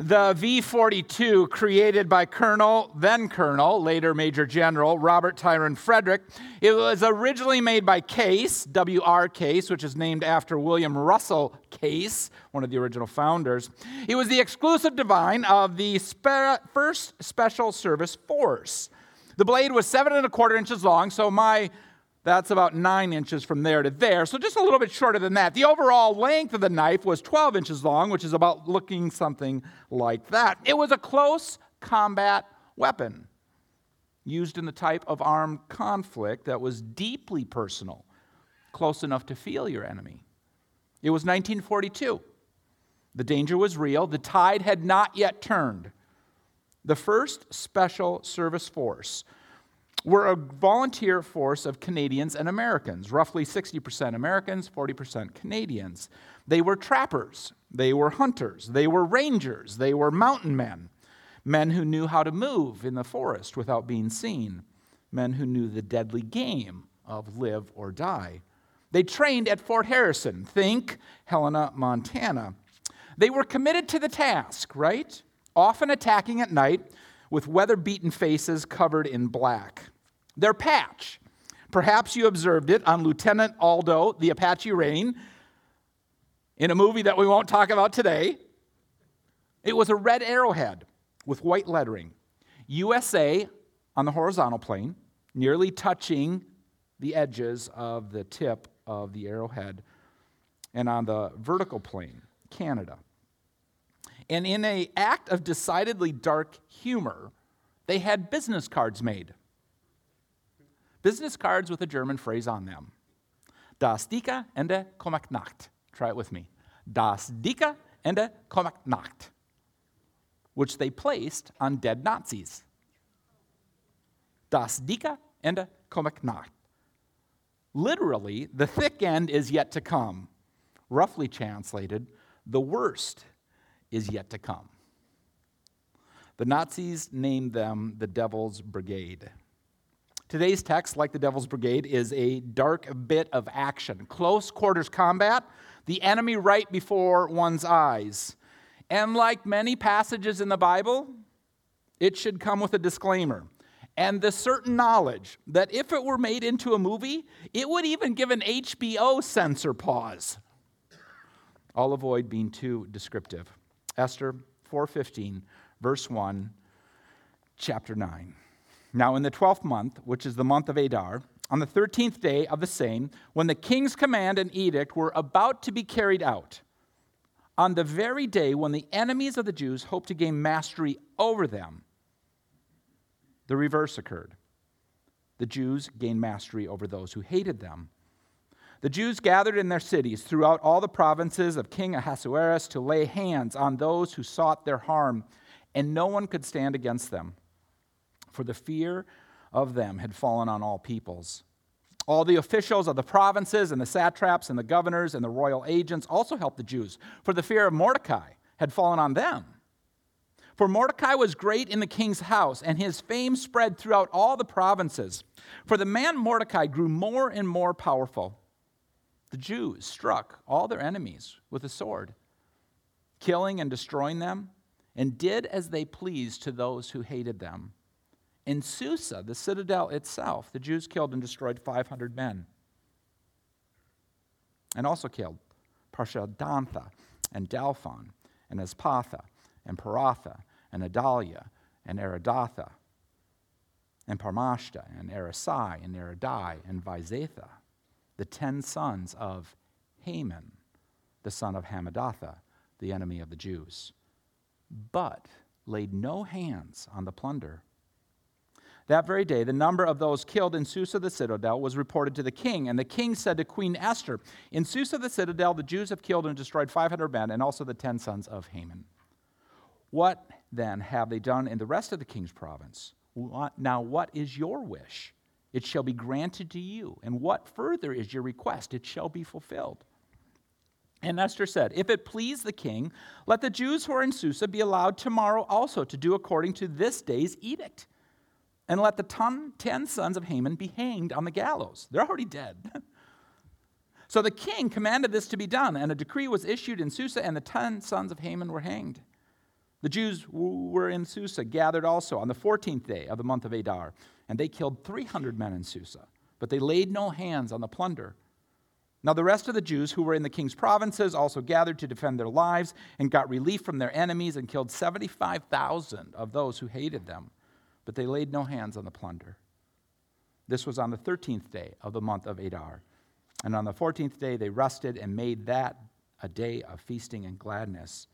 The V 42, created by Colonel, then Colonel, later Major General Robert Tryon Frederick, it was originally made by Case, W.R. Case, which is named after William Russell Case, one of the original founders. It was the exclusive divine of the spe- first Special Service Force. The blade was seven and a quarter inches long, so my that's about nine inches from there to there, so just a little bit shorter than that. The overall length of the knife was 12 inches long, which is about looking something like that. It was a close combat weapon used in the type of armed conflict that was deeply personal, close enough to feel your enemy. It was 1942. The danger was real, the tide had not yet turned. The first Special Service Force were a volunteer force of Canadians and Americans, roughly 60% Americans, 40% Canadians. They were trappers, they were hunters, they were rangers, they were mountain men, men who knew how to move in the forest without being seen, men who knew the deadly game of live or die. They trained at Fort Harrison, think Helena, Montana. They were committed to the task, right? Often attacking at night with weather beaten faces covered in black. Their patch, perhaps you observed it on Lieutenant Aldo, the Apache Raine, in a movie that we won't talk about today. It was a red arrowhead with white lettering. USA on the horizontal plane, nearly touching the edges of the tip of the arrowhead, and on the vertical plane, Canada. And in an act of decidedly dark humor, they had business cards made. Business cards with a German phrase on them. Das dicke Ende kommt Nacht. Try it with me. Das dicke Ende kommt Nacht. Which they placed on dead Nazis. Das dicke Ende kommt Nacht. Literally, the thick end is yet to come. Roughly translated, the worst is yet to come. The Nazis named them the Devil's Brigade. Today's text, like the Devil's Brigade, is a dark bit of action. Close quarters combat, the enemy right before one's eyes. And like many passages in the Bible, it should come with a disclaimer and the certain knowledge that if it were made into a movie, it would even give an HBO censor pause. I'll avoid being too descriptive. Esther 4:15, verse 1, chapter 9. Now in the 12th month, which is the month of Adar, on the 13th day of the same, when the king's command and edict were about to be carried out, on the very day when the enemies of the Jews hoped to gain mastery over them, the reverse occurred. The Jews gained mastery over those who hated them. The Jews gathered in their cities throughout all the provinces of King Ahasuerus to lay hands on those who sought their harm, and no one could stand against them, for the fear of them had fallen on all peoples. All the officials of the provinces and the satraps and the governors and the royal agents also helped the Jews, for the fear of Mordecai had fallen on them. For Mordecai was great in the king's house, and his fame spread throughout all the provinces. For the man Mordecai grew more and more powerful. The Jews struck all their enemies with a sword, killing and destroying them, and did as they pleased to those who hated them. In Susa, the citadel itself, the Jews killed and destroyed 500 men, and also killed Parshandatha and Dalphon and Aspatha and Paratha and Adalia and Aridatha and Parmashta and Arisai and Aridai and Vizatha, the ten sons of Haman, the son of Hamadatha, the enemy of the Jews, but laid no hands on the plunder. That very day, the number of those killed in Susa the citadel was reported to the king, and the king said to Queen Esther, In Susa the citadel, the Jews have killed and destroyed 500 men, and also the ten sons of Haman. What then have they done in the rest of the king's province? Now, what is your wish? It shall be granted to you. And what further is your request? It shall be fulfilled. And Esther said, If it please the king, let the Jews who are in Susa be allowed tomorrow also to do according to this day's edict. And let the ton, ten sons of Haman be hanged on the gallows. They're already dead. so the king commanded this to be done, and a decree was issued in Susa, and the ten sons of Haman were hanged. The Jews who were in Susa gathered also on the 14th day of the month of Adar, and they killed 300 men in Susa, but they laid no hands on the plunder. Now, the rest of the Jews who were in the king's provinces also gathered to defend their lives and got relief from their enemies and killed 75,000 of those who hated them, but they laid no hands on the plunder. This was on the 13th day of the month of Adar. And on the 14th day they rested and made that a day of feasting and gladness.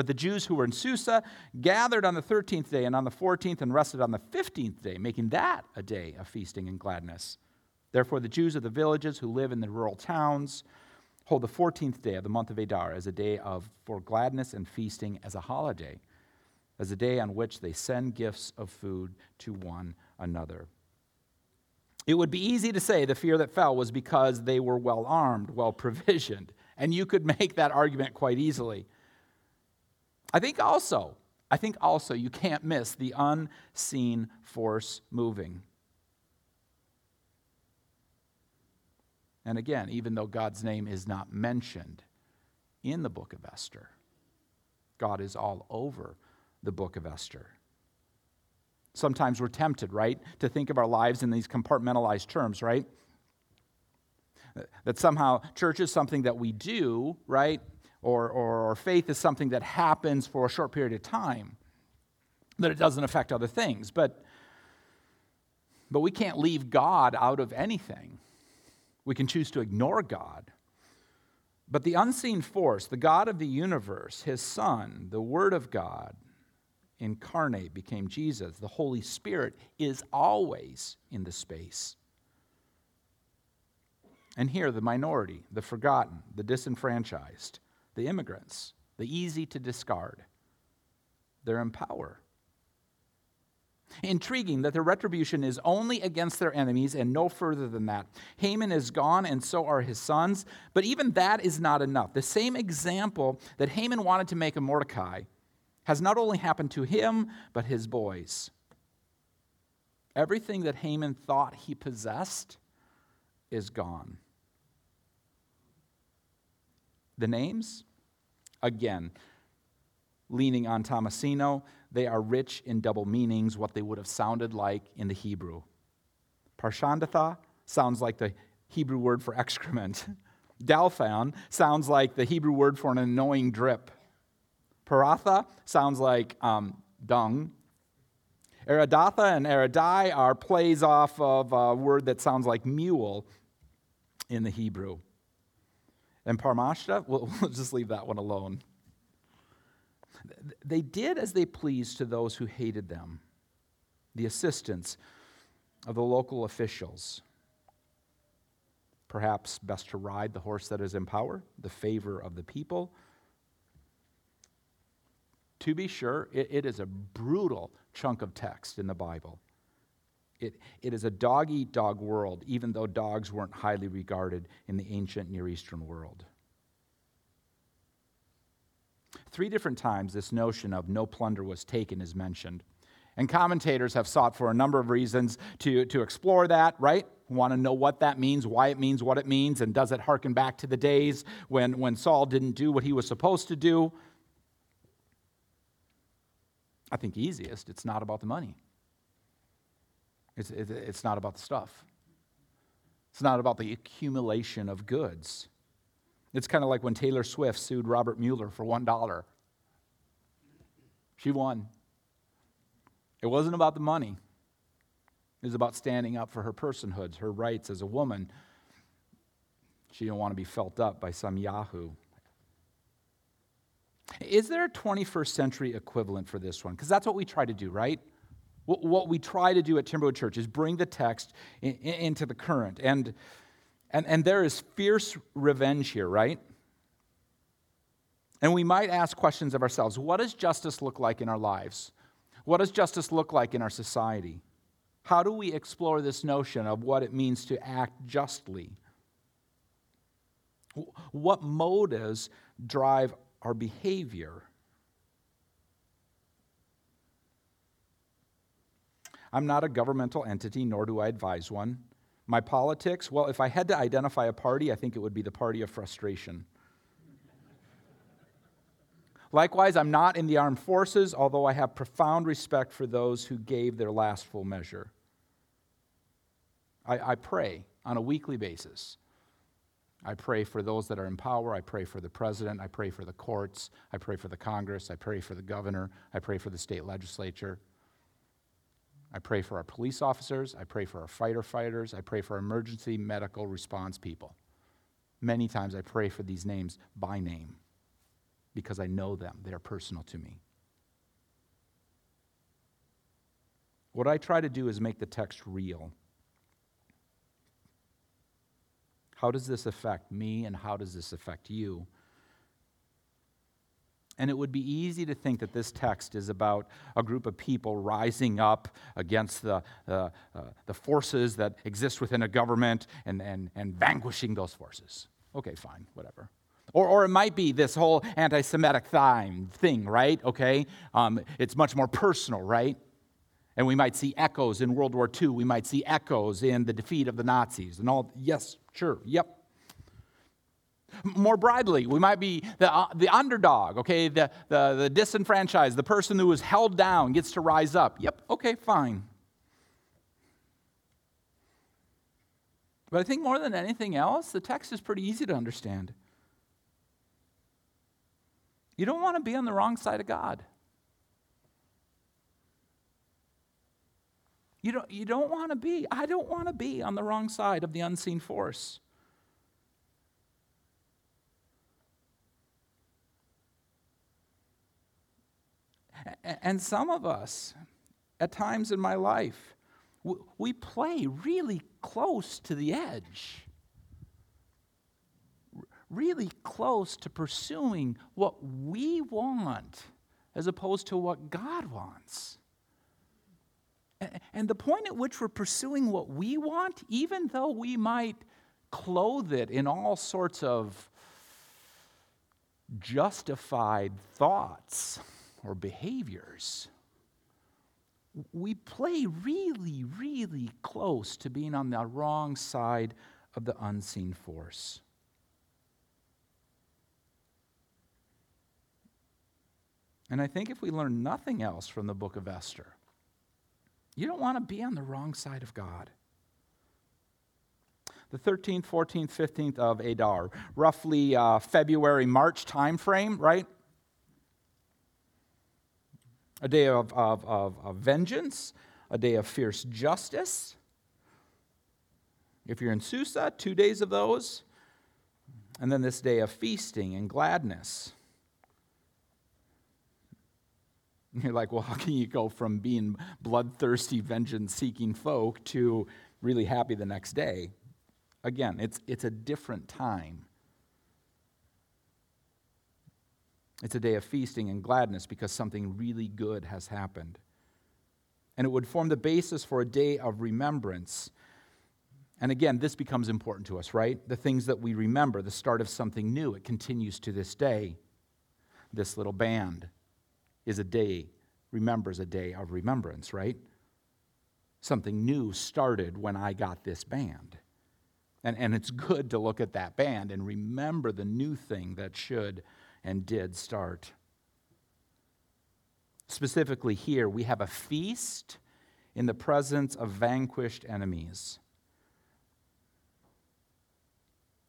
But the Jews who were in Susa gathered on the 13th day and on the 14th and rested on the 15th day, making that a day of feasting and gladness. Therefore, the Jews of the villages who live in the rural towns hold the 14th day of the month of Adar as a day of for gladness and feasting as a holiday, as a day on which they send gifts of food to one another. It would be easy to say the fear that fell was because they were well armed, well provisioned, and you could make that argument quite easily. I think also, I think also you can't miss the unseen force moving. And again, even though God's name is not mentioned in the book of Esther, God is all over the book of Esther. Sometimes we're tempted, right, to think of our lives in these compartmentalized terms, right? That somehow church is something that we do, right? Or, or, or faith is something that happens for a short period of time, that it doesn't affect other things. But, but we can't leave God out of anything. We can choose to ignore God. But the unseen force, the God of the universe, his Son, the Word of God, incarnate, became Jesus, the Holy Spirit, is always in the space. And here, the minority, the forgotten, the disenfranchised, the immigrants, the easy to discard, they're in power. Intriguing that the retribution is only against their enemies and no further than that. Haman is gone, and so are his sons. But even that is not enough. The same example that Haman wanted to make of Mordecai has not only happened to him, but his boys. Everything that Haman thought he possessed is gone. The names? Again, leaning on Tomasino, they are rich in double meanings, what they would have sounded like in the Hebrew. Parshandatha sounds like the Hebrew word for excrement. Dalphon sounds like the Hebrew word for an annoying drip. Paratha sounds like um, dung. Aridatha and Aridai are plays off of a word that sounds like mule in the Hebrew. And Parmashta, we'll, we'll just leave that one alone. They did as they pleased to those who hated them, the assistants of the local officials. Perhaps best to ride the horse that is in power, the favor of the people. To be sure, it, it is a brutal chunk of text in the Bible. It, it is a dog eat dog world, even though dogs weren't highly regarded in the ancient Near Eastern world. Three different times, this notion of no plunder was taken is mentioned. And commentators have sought for a number of reasons to, to explore that, right? Want to know what that means, why it means what it means, and does it harken back to the days when, when Saul didn't do what he was supposed to do? I think easiest, it's not about the money. It's, it's not about the stuff. It's not about the accumulation of goods. It's kind of like when Taylor Swift sued Robert Mueller for $1. She won. It wasn't about the money, it was about standing up for her personhood, her rights as a woman. She didn't want to be felt up by some Yahoo. Is there a 21st century equivalent for this one? Because that's what we try to do, right? What we try to do at Timberwood Church is bring the text into the current. And and, and there is fierce revenge here, right? And we might ask questions of ourselves what does justice look like in our lives? What does justice look like in our society? How do we explore this notion of what it means to act justly? What motives drive our behavior? I'm not a governmental entity, nor do I advise one. My politics, well, if I had to identify a party, I think it would be the party of frustration. Likewise, I'm not in the armed forces, although I have profound respect for those who gave their last full measure. I, I pray on a weekly basis. I pray for those that are in power. I pray for the president. I pray for the courts. I pray for the Congress. I pray for the governor. I pray for the state legislature. I pray for our police officers. I pray for our fighter fighters. I pray for emergency medical response people. Many times I pray for these names by name because I know them. They are personal to me. What I try to do is make the text real. How does this affect me and how does this affect you? And it would be easy to think that this text is about a group of people rising up against the, uh, uh, the forces that exist within a government and, and, and vanquishing those forces. Okay, fine, whatever. Or, or it might be this whole anti Semitic thing, right? Okay? Um, it's much more personal, right? And we might see echoes in World War II. We might see echoes in the defeat of the Nazis and all. Yes, sure, yep. More broadly, we might be the, uh, the underdog, okay, the, the, the disenfranchised, the person who was held down gets to rise up. Yep, okay, fine. But I think more than anything else, the text is pretty easy to understand. You don't want to be on the wrong side of God. You don't, you don't want to be, I don't want to be on the wrong side of the unseen force. And some of us, at times in my life, we play really close to the edge really close to pursuing what we want as opposed to what God wants. And the point at which we're pursuing what we want, even though we might clothe it in all sorts of justified thoughts or behaviors, we play really, really close to being on the wrong side of the unseen force. And I think if we learn nothing else from the book of Esther, you don't want to be on the wrong side of God. The 13th, 14th, 15th of Adar, roughly uh, February, March time frame, right? A day of, of, of, of vengeance, a day of fierce justice. If you're in Susa, two days of those. And then this day of feasting and gladness. You're like, well, how can you go from being bloodthirsty, vengeance seeking folk to really happy the next day? Again, it's, it's a different time. It's a day of feasting and gladness because something really good has happened. And it would form the basis for a day of remembrance. And again, this becomes important to us, right? The things that we remember, the start of something new. It continues to this day. This little band is a day, remembers a day of remembrance, right? Something new started when I got this band. And, and it's good to look at that band and remember the new thing that should and did start. Specifically, here, we have a feast in the presence of vanquished enemies.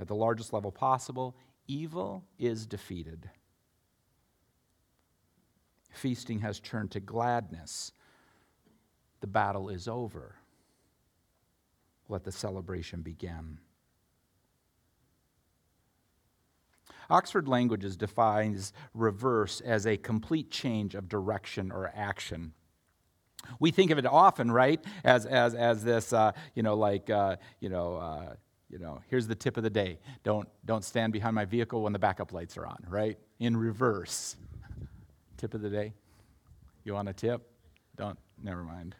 At the largest level possible, evil is defeated. Feasting has turned to gladness. The battle is over. Let the celebration begin. Oxford Languages defines reverse as a complete change of direction or action. We think of it often, right, as, as, as this, uh, you know, like, uh, you know, uh, you know, here's the tip of the day. Don't, don't stand behind my vehicle when the backup lights are on, right? In reverse. Tip of the day? You want a tip? Don't, never mind.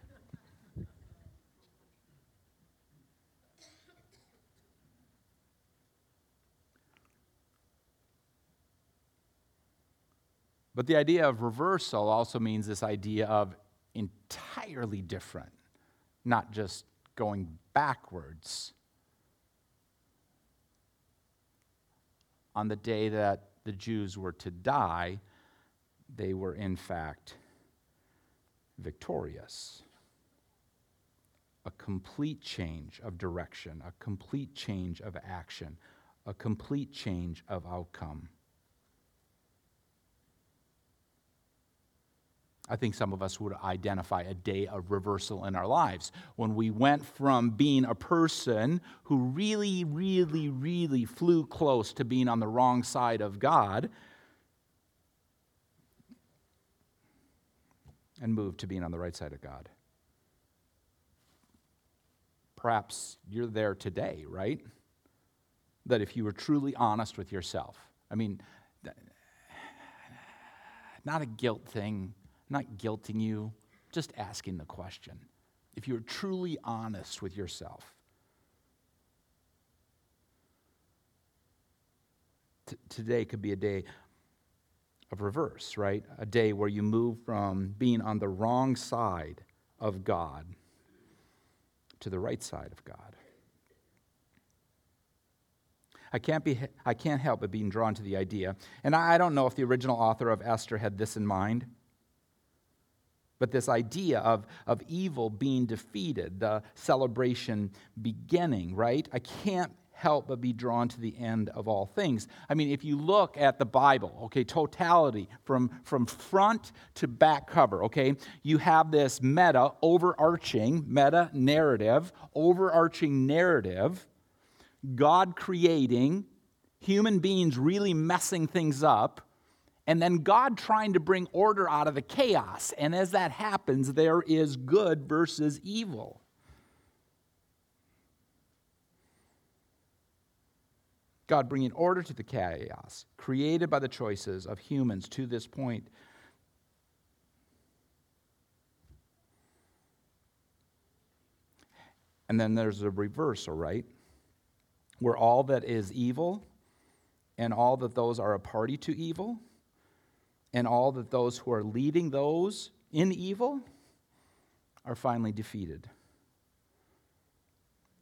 But the idea of reversal also means this idea of entirely different, not just going backwards. On the day that the Jews were to die, they were in fact victorious. A complete change of direction, a complete change of action, a complete change of outcome. I think some of us would identify a day of reversal in our lives when we went from being a person who really, really, really flew close to being on the wrong side of God and moved to being on the right side of God. Perhaps you're there today, right? That if you were truly honest with yourself, I mean, not a guilt thing not guilting you, just asking the question. If you're truly honest with yourself, T- today could be a day of reverse, right? A day where you move from being on the wrong side of God to the right side of God. I can't, be, I can't help but being drawn to the idea, and I don't know if the original author of Esther had this in mind. But this idea of, of evil being defeated, the celebration beginning, right? I can't help but be drawn to the end of all things. I mean, if you look at the Bible, okay, totality from, from front to back cover, okay, you have this meta, overarching, meta narrative, overarching narrative, God creating, human beings really messing things up and then God trying to bring order out of the chaos. And as that happens, there is good versus evil. God bringing order to the chaos created by the choices of humans to this point. And then there's a reversal, right? Where all that is evil and all that those are a party to evil and all that those who are leading those in evil are finally defeated.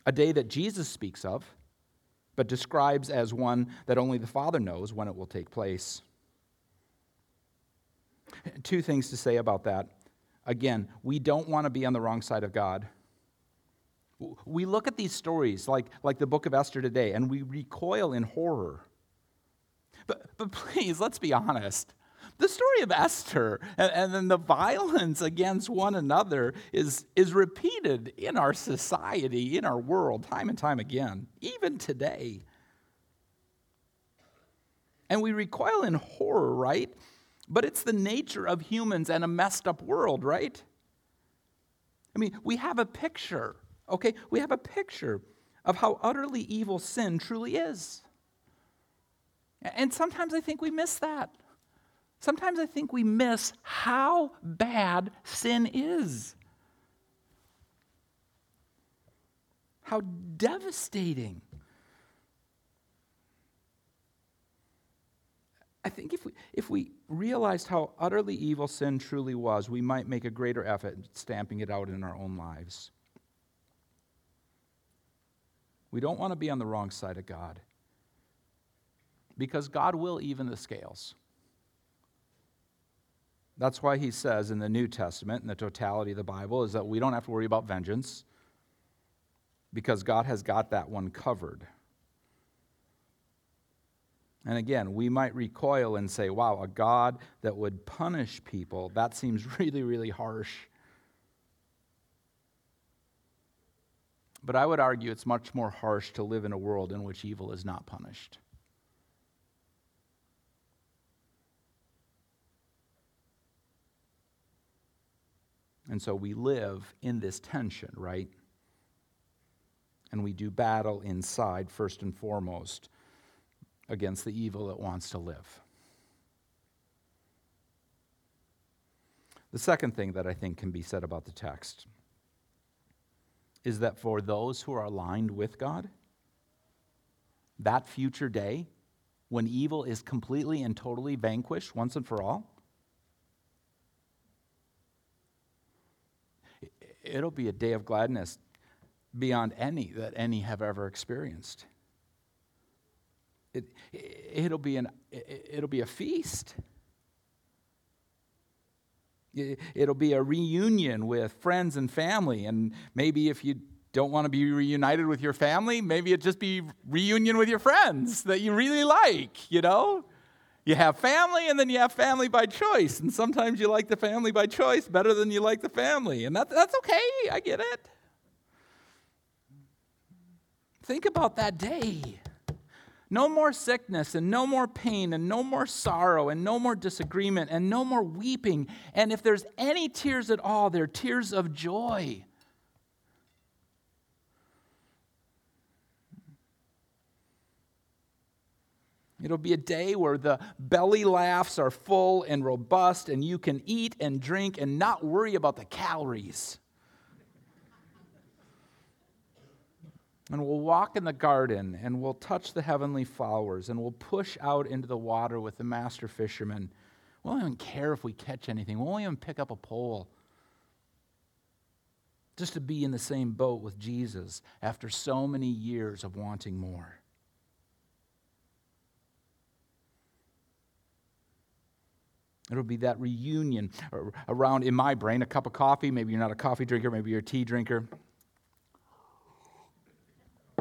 A day that Jesus speaks of, but describes as one that only the Father knows when it will take place. Two things to say about that. Again, we don't want to be on the wrong side of God. We look at these stories like, like the book of Esther today and we recoil in horror. But, but please, let's be honest the story of Esther and, and, then the violence against one another is, is repeated in our society, in our world, time and time again, even today. And we recoil in horror, right? But it's the nature of humans and a messed up world, right? I mean, we have a picture, okay? We have a picture of how utterly evil sin truly is. And sometimes I think we miss that. Sometimes I think we miss how bad sin is. How devastating. I think if we, if we realized how utterly evil sin truly was, we might make a greater effort at stamping it out in our own lives. We don't want to be on the wrong side of God because God will even the scales. That's why he says in the New Testament, in the totality of the Bible, is that we don't have to worry about vengeance because God has got that one covered. And again, we might recoil and say, wow, a God that would punish people, that seems really, really harsh. But I would argue it's much more harsh to live in a world in which evil is not punished. And so we live in this tension, right? And we do battle inside, first and foremost, against the evil that wants to live. The second thing that I think can be said about the text is that for those who are aligned with God, that future day, when evil is completely and totally vanquished once and for all, it'll be a day of gladness beyond any that any have ever experienced. It, it'll, be an, it'll be a feast. It'll be a reunion with friends and family. And maybe if you don't want to be reunited with your family, maybe it just be reunion with your friends that you really like, you know? You have family and then you have family by choice. And sometimes you like the family by choice better than you like the family. And that, that's okay. I get it. Think about that day. No more sickness and no more pain and no more sorrow and no more disagreement and no more weeping. And if there's any tears at all, they're tears of joy. It'll be a day where the belly laughs are full and robust, and you can eat and drink and not worry about the calories. And we'll walk in the garden and we'll touch the heavenly flowers and we'll push out into the water with the master fisherman. We won't even care if we catch anything, we won't even pick up a pole. Just to be in the same boat with Jesus after so many years of wanting more. It'll be that reunion around, in my brain, a cup of coffee. Maybe you're not a coffee drinker, maybe you're a tea drinker.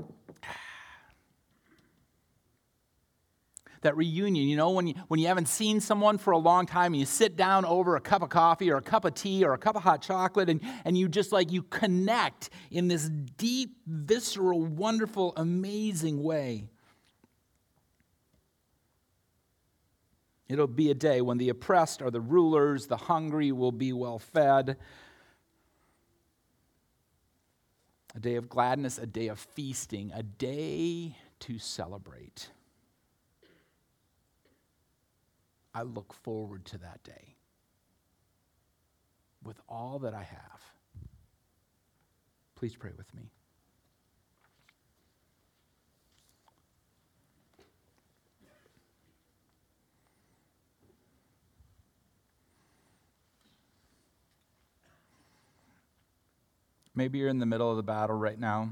That reunion, you know, when you, when you haven't seen someone for a long time and you sit down over a cup of coffee or a cup of tea or a cup of hot chocolate and, and you just like, you connect in this deep, visceral, wonderful, amazing way. It'll be a day when the oppressed are the rulers, the hungry will be well fed. A day of gladness, a day of feasting, a day to celebrate. I look forward to that day with all that I have. Please pray with me. Maybe you're in the middle of the battle right now.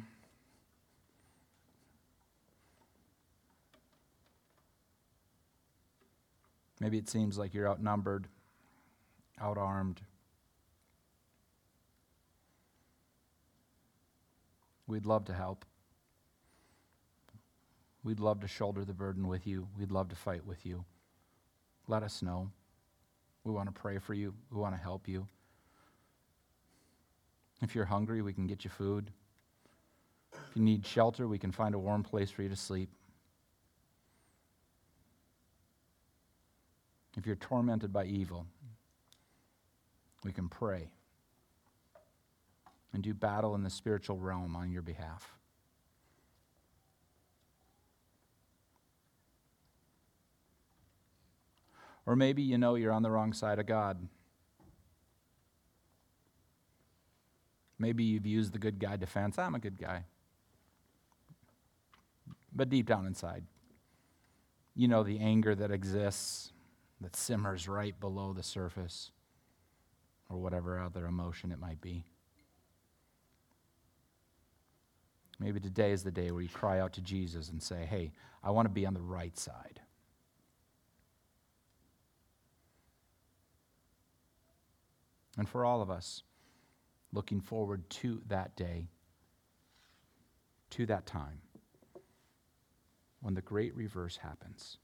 Maybe it seems like you're outnumbered, outarmed. We'd love to help. We'd love to shoulder the burden with you. We'd love to fight with you. Let us know. We want to pray for you. We want to help you. If you're hungry, we can get you food. If you need shelter, we can find a warm place for you to sleep. If you're tormented by evil, we can pray and do battle in the spiritual realm on your behalf. Or maybe you know you're on the wrong side of God. Maybe you've used the good guy defense. I'm a good guy. But deep down inside, you know the anger that exists, that simmers right below the surface, or whatever other emotion it might be. Maybe today is the day where you cry out to Jesus and say, Hey, I want to be on the right side. And for all of us, looking forward to that day, to that time when the great reverse happens.